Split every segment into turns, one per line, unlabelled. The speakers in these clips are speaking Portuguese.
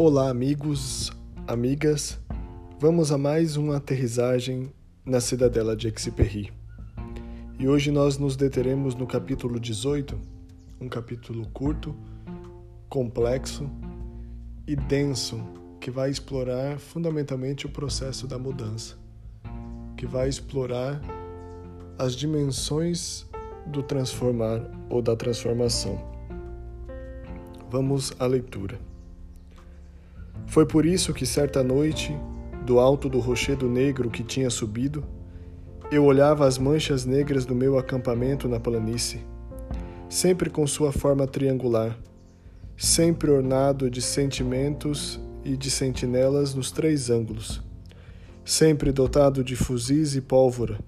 Olá, amigos, amigas. Vamos a mais uma aterrissagem na cidadela de Exupery. E hoje nós nos deteremos no capítulo 18, um capítulo curto, complexo e denso, que vai explorar fundamentalmente o processo da mudança, que vai explorar as dimensões do transformar ou da transformação. Vamos à leitura. Foi por isso que certa noite, do alto do rochedo negro que tinha subido, eu olhava as manchas negras do meu acampamento na planície, sempre com sua forma triangular, sempre ornado de sentimentos e de sentinelas nos três ângulos, sempre dotado de fuzis e pólvora,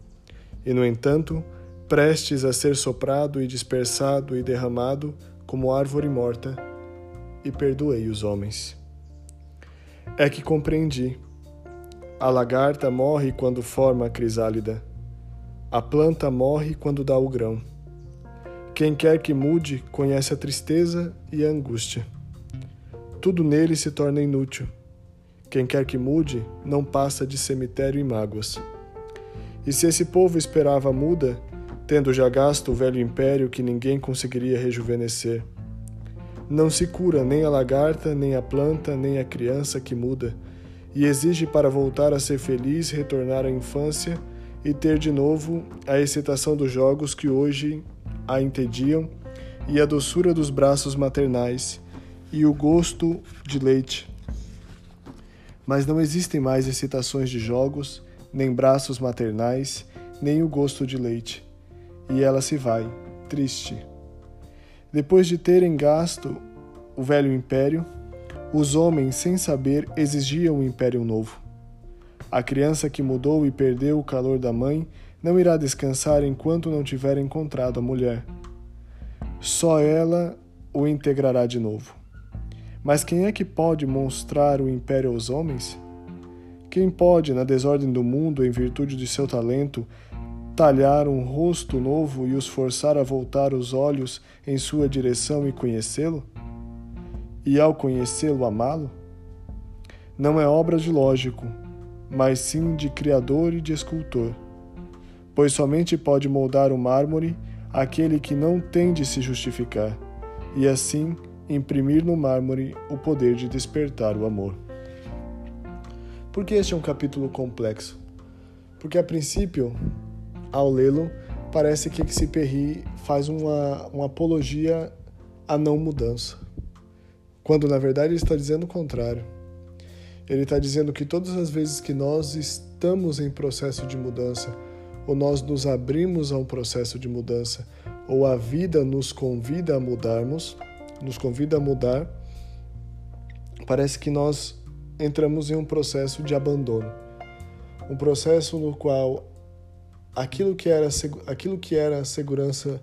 e, no entanto, prestes a ser soprado e dispersado e derramado como árvore morta, e perdoei os homens. É que compreendi. A lagarta morre quando forma a crisálida. A planta morre quando dá o grão. Quem quer que mude conhece a tristeza e a angústia. Tudo nele se torna inútil. Quem quer que mude não passa de cemitério e mágoas. E se esse povo esperava muda, tendo já gasto o velho império que ninguém conseguiria rejuvenescer, não se cura nem a lagarta, nem a planta, nem a criança que muda, e exige para voltar a ser feliz retornar à infância e ter de novo a excitação dos jogos que hoje a entediam, e a doçura dos braços maternais, e o gosto de leite. Mas não existem mais excitações de jogos, nem braços maternais, nem o gosto de leite. E ela se vai, triste. Depois de terem gasto o velho império, os homens, sem saber, exigiam um império novo. A criança que mudou e perdeu o calor da mãe não irá descansar enquanto não tiver encontrado a mulher. Só ela o integrará de novo. Mas quem é que pode mostrar o império aos homens? Quem pode, na desordem do mundo, em virtude de seu talento, talhar um rosto novo e os forçar a voltar os olhos em sua direção e conhecê-lo? E ao conhecê-lo, amá-lo? Não é obra de lógico, mas sim de criador e de escultor, pois somente pode moldar o mármore aquele que não tem de se justificar, e assim imprimir no mármore o poder de despertar o amor. Por que este é um capítulo complexo? Porque a princípio ao lê-lo, parece que Exupery faz uma, uma apologia à não mudança, quando na verdade ele está dizendo o contrário. Ele está dizendo que todas as vezes que nós estamos em processo de mudança, ou nós nos abrimos a um processo de mudança, ou a vida nos convida a mudarmos, nos convida a mudar, parece que nós entramos em um processo de abandono. Um processo no qual aquilo que era aquilo que era segurança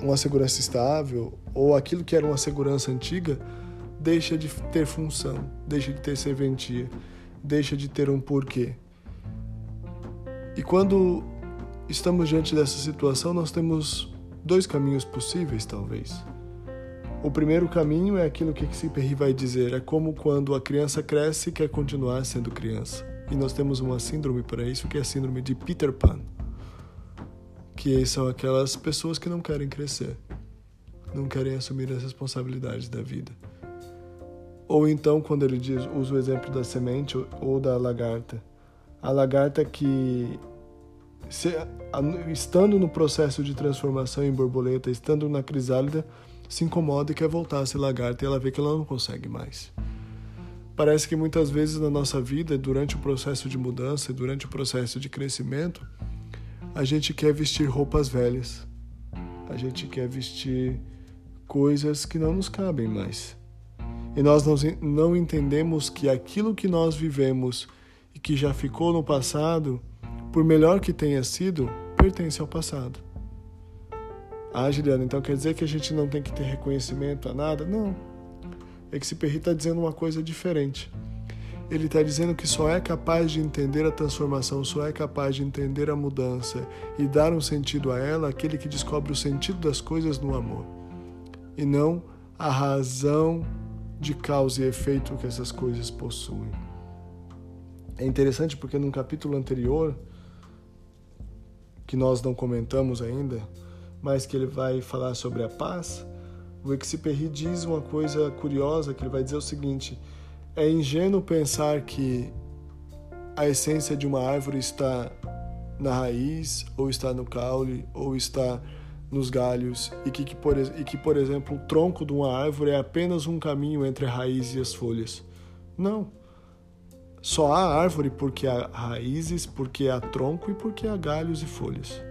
uma segurança estável ou aquilo que era uma segurança antiga deixa de ter função, deixa de ter serventia, deixa de ter um porquê. E quando estamos diante dessa situação, nós temos dois caminhos possíveis, talvez. O primeiro caminho é aquilo que Xiperri vai dizer, é como quando a criança cresce e quer continuar sendo criança. E nós temos uma síndrome para isso, que é a síndrome de Peter Pan. Que são aquelas pessoas que não querem crescer, não querem assumir as responsabilidades da vida. Ou então, quando ele diz, usa o exemplo da semente ou da lagarta. A lagarta que, se, estando no processo de transformação em borboleta, estando na crisálida, se incomoda e quer voltar a ser lagarta e ela vê que ela não consegue mais. Parece que muitas vezes na nossa vida, durante o processo de mudança, durante o processo de crescimento, a gente quer vestir roupas velhas. A gente quer vestir coisas que não nos cabem mais. E nós não entendemos que aquilo que nós vivemos e que já ficou no passado, por melhor que tenha sido, pertence ao passado. Ah, Juliana, então quer dizer que a gente não tem que ter reconhecimento a nada? Não é que Perry está dizendo uma coisa diferente. Ele está dizendo que só é capaz de entender a transformação, só é capaz de entender a mudança e dar um sentido a ela aquele que descobre o sentido das coisas no amor, e não a razão de causa e efeito que essas coisas possuem. É interessante porque num capítulo anterior, que nós não comentamos ainda, mas que ele vai falar sobre a paz, o Exupéry diz uma coisa curiosa, que ele vai dizer o seguinte: é ingênuo pensar que a essência de uma árvore está na raiz, ou está no caule, ou está nos galhos, e que, que, por, e que, por exemplo, o tronco de uma árvore é apenas um caminho entre a raiz e as folhas. Não. Só há árvore porque há raízes, porque há tronco e porque há galhos e folhas.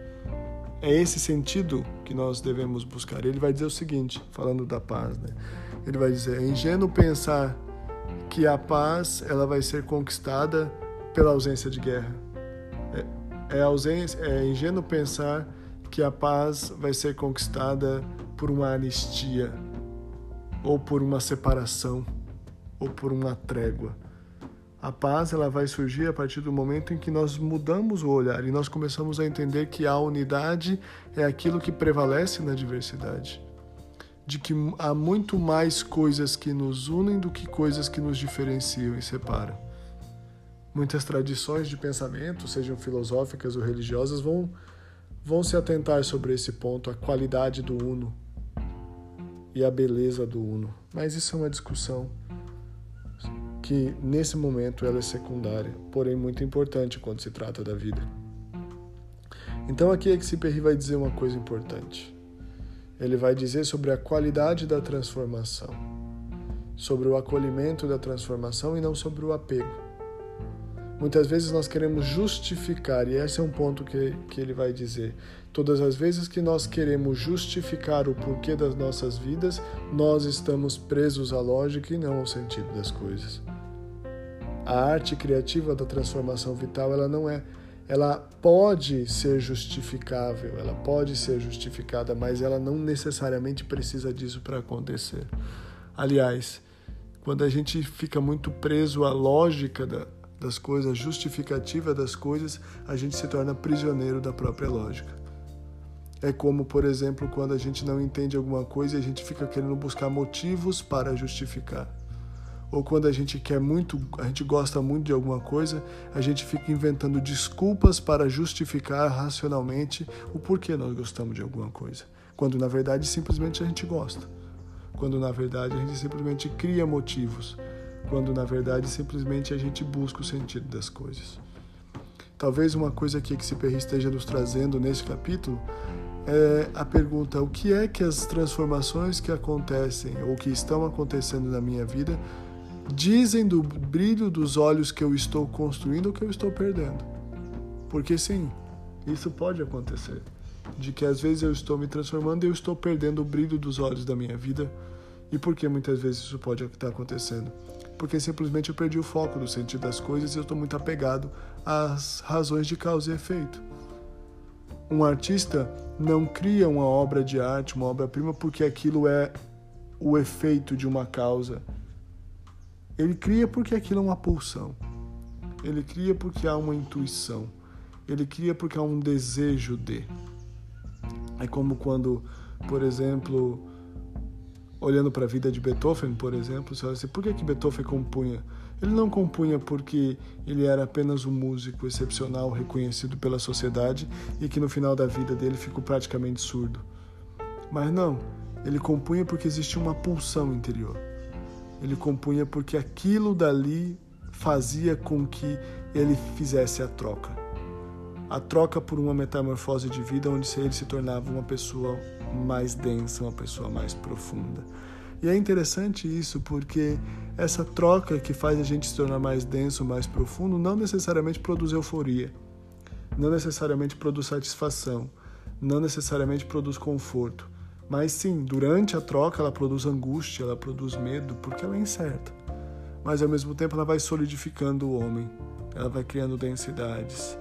É esse sentido que nós devemos buscar. Ele vai dizer o seguinte, falando da paz, né? Ele vai dizer: é ingênuo pensar que a paz ela vai ser conquistada pela ausência de guerra. É, é, ausência, é ingênuo pensar que a paz vai ser conquistada por uma anistia, ou por uma separação, ou por uma trégua. A paz ela vai surgir a partir do momento em que nós mudamos o olhar e nós começamos a entender que a unidade é aquilo que prevalece na diversidade. De que há muito mais coisas que nos unem do que coisas que nos diferenciam e separam. Muitas tradições de pensamento, sejam filosóficas ou religiosas, vão, vão se atentar sobre esse ponto, a qualidade do uno e a beleza do uno. Mas isso é uma discussão que nesse momento ela é secundária, porém muito importante quando se trata da vida. Então aqui Exupéry vai dizer uma coisa importante. Ele vai dizer sobre a qualidade da transformação, sobre o acolhimento da transformação e não sobre o apego. Muitas vezes nós queremos justificar, e esse é um ponto que, que ele vai dizer. Todas as vezes que nós queremos justificar o porquê das nossas vidas, nós estamos presos à lógica e não ao sentido das coisas. A arte criativa da transformação vital, ela não é, ela pode ser justificável, ela pode ser justificada, mas ela não necessariamente precisa disso para acontecer. Aliás, quando a gente fica muito preso à lógica da, das coisas, a justificativa das coisas, a gente se torna prisioneiro da própria lógica. É como, por exemplo, quando a gente não entende alguma coisa e a gente fica querendo buscar motivos para justificar ou quando a gente quer muito, a gente gosta muito de alguma coisa, a gente fica inventando desculpas para justificar racionalmente o porquê nós gostamos de alguma coisa, quando na verdade simplesmente a gente gosta. Quando na verdade a gente simplesmente cria motivos, quando na verdade simplesmente a gente busca o sentido das coisas. Talvez uma coisa aqui que Ciperri esteja nos trazendo nesse capítulo é a pergunta: o que é que as transformações que acontecem ou que estão acontecendo na minha vida dizem do brilho dos olhos que eu estou construindo ou que eu estou perdendo. Porque sim, isso pode acontecer. De que às vezes eu estou me transformando e eu estou perdendo o brilho dos olhos da minha vida. E por que muitas vezes isso pode estar acontecendo? Porque simplesmente eu perdi o foco do sentido das coisas e eu estou muito apegado às razões de causa e efeito. Um artista não cria uma obra de arte, uma obra-prima, porque aquilo é o efeito de uma causa ele cria porque aquilo é uma pulsão. Ele cria porque há uma intuição. Ele cria porque há um desejo de. É como quando, por exemplo, olhando para a vida de Beethoven, por exemplo, você olha assim, por que, que Beethoven compunha? Ele não compunha porque ele era apenas um músico excepcional, reconhecido pela sociedade e que no final da vida dele ficou praticamente surdo. Mas não, ele compunha porque existia uma pulsão interior ele compunha porque aquilo dali fazia com que ele fizesse a troca. A troca por uma metamorfose de vida onde ele se tornava uma pessoa mais densa, uma pessoa mais profunda. E é interessante isso porque essa troca que faz a gente se tornar mais denso, mais profundo, não necessariamente produz euforia, não necessariamente produz satisfação, não necessariamente produz conforto mas sim, durante a troca ela produz angústia, ela produz medo, porque ela é incerta. Mas ao mesmo tempo ela vai solidificando o homem, ela vai criando densidades.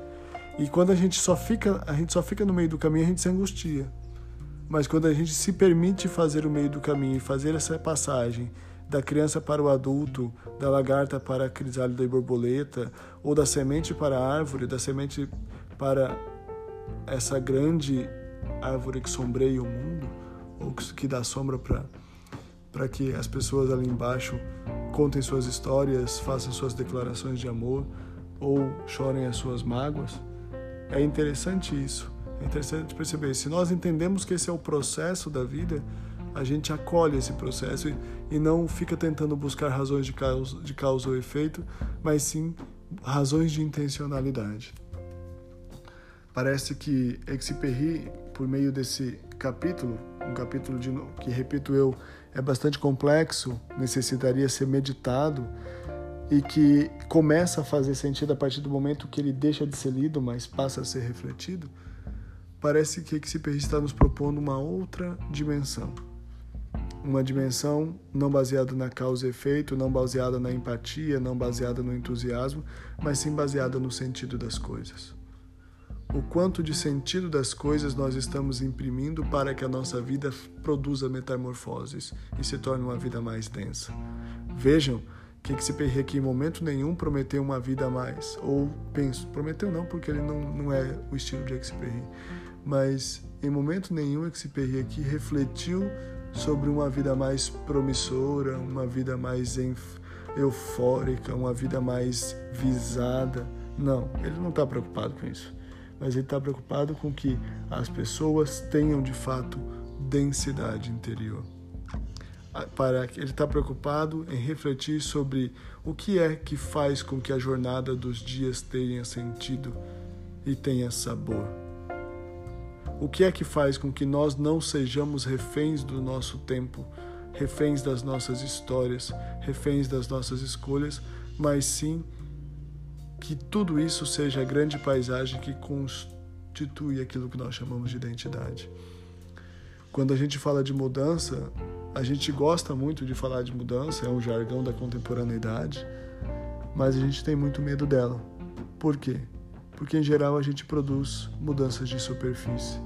E quando a gente só fica, a gente só fica no meio do caminho, a gente se angustia. Mas quando a gente se permite fazer o meio do caminho e fazer essa passagem da criança para o adulto, da lagarta para a crisálida e borboleta, ou da semente para a árvore, da semente para essa grande árvore que sombreia o mundo, ou que dá sombra para que as pessoas ali embaixo contem suas histórias, façam suas declarações de amor ou chorem as suas mágoas. É interessante isso. É interessante perceber. Se nós entendemos que esse é o processo da vida, a gente acolhe esse processo e, e não fica tentando buscar razões de causa, de causa ou efeito, mas sim razões de intencionalidade. Parece que Exupéry, por meio desse capítulo, um capítulo de, que, repito eu, é bastante complexo, necessitaria ser meditado e que começa a fazer sentido a partir do momento que ele deixa de ser lido, mas passa a ser refletido, parece que Exupéry está nos propondo uma outra dimensão. Uma dimensão não baseada na causa e efeito, não baseada na empatia, não baseada no entusiasmo, mas sim baseada no sentido das coisas o quanto de sentido das coisas nós estamos imprimindo para que a nossa vida produza metamorfoses e se torne uma vida mais densa. Vejam que Exupéry aqui em momento nenhum prometeu uma vida a mais, ou penso, prometeu não porque ele não, não é o estilo de Exupéry, mas em momento nenhum Exupéry aqui refletiu sobre uma vida mais promissora, uma vida mais eufórica, uma vida mais visada. Não, ele não está preocupado com isso mas ele está preocupado com que as pessoas tenham de fato densidade interior. Para, ele está preocupado em refletir sobre o que é que faz com que a jornada dos dias tenha sentido e tenha sabor. O que é que faz com que nós não sejamos reféns do nosso tempo, reféns das nossas histórias, reféns das nossas escolhas, mas sim que tudo isso seja a grande paisagem que constitui aquilo que nós chamamos de identidade. Quando a gente fala de mudança, a gente gosta muito de falar de mudança, é um jargão da contemporaneidade, mas a gente tem muito medo dela. Por quê? Porque em geral a gente produz mudanças de superfície.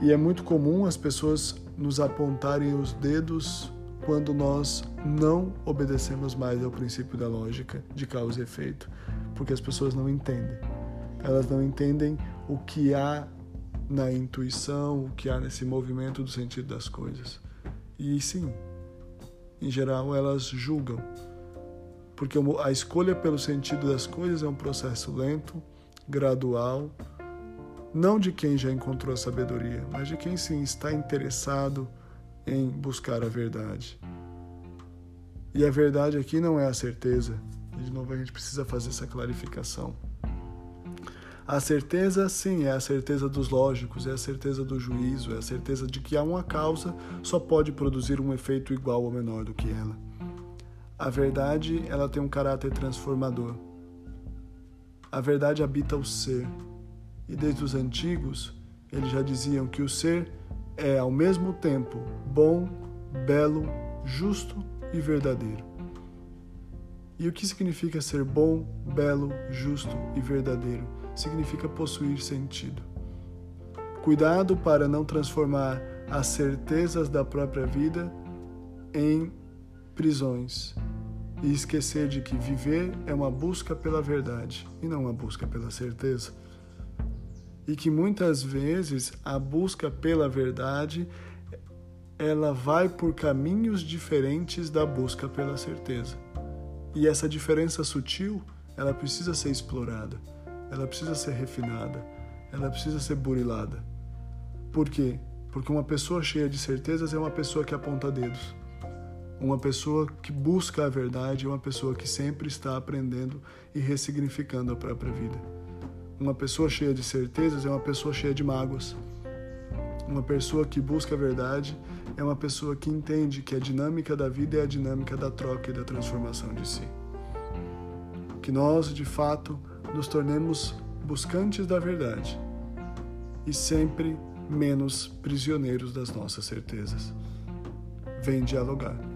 E é muito comum as pessoas nos apontarem os dedos quando nós não obedecemos mais ao princípio da lógica de causa e efeito, porque as pessoas não entendem. Elas não entendem o que há na intuição, o que há nesse movimento do sentido das coisas. E sim, em geral elas julgam, porque a escolha pelo sentido das coisas é um processo lento, gradual, não de quem já encontrou a sabedoria, mas de quem sim está interessado em buscar a verdade. E a verdade aqui não é a certeza. De novo, a gente precisa fazer essa clarificação. A certeza, sim, é a certeza dos lógicos, é a certeza do juízo, é a certeza de que há uma causa só pode produzir um efeito igual ou menor do que ela. A verdade, ela tem um caráter transformador. A verdade habita o ser. E desde os antigos, eles já diziam que o ser é ao mesmo tempo bom, belo, justo e verdadeiro. E o que significa ser bom, belo, justo e verdadeiro? Significa possuir sentido. Cuidado para não transformar as certezas da própria vida em prisões e esquecer de que viver é uma busca pela verdade e não uma busca pela certeza e que muitas vezes a busca pela verdade ela vai por caminhos diferentes da busca pela certeza. E essa diferença sutil, ela precisa ser explorada, ela precisa ser refinada, ela precisa ser burilada. Por quê? Porque uma pessoa cheia de certezas é uma pessoa que aponta dedos. Uma pessoa que busca a verdade é uma pessoa que sempre está aprendendo e ressignificando a própria vida. Uma pessoa cheia de certezas é uma pessoa cheia de mágoas. Uma pessoa que busca a verdade é uma pessoa que entende que a dinâmica da vida é a dinâmica da troca e da transformação de si. Que nós, de fato, nos tornemos buscantes da verdade e sempre menos prisioneiros das nossas certezas. Vem dialogar.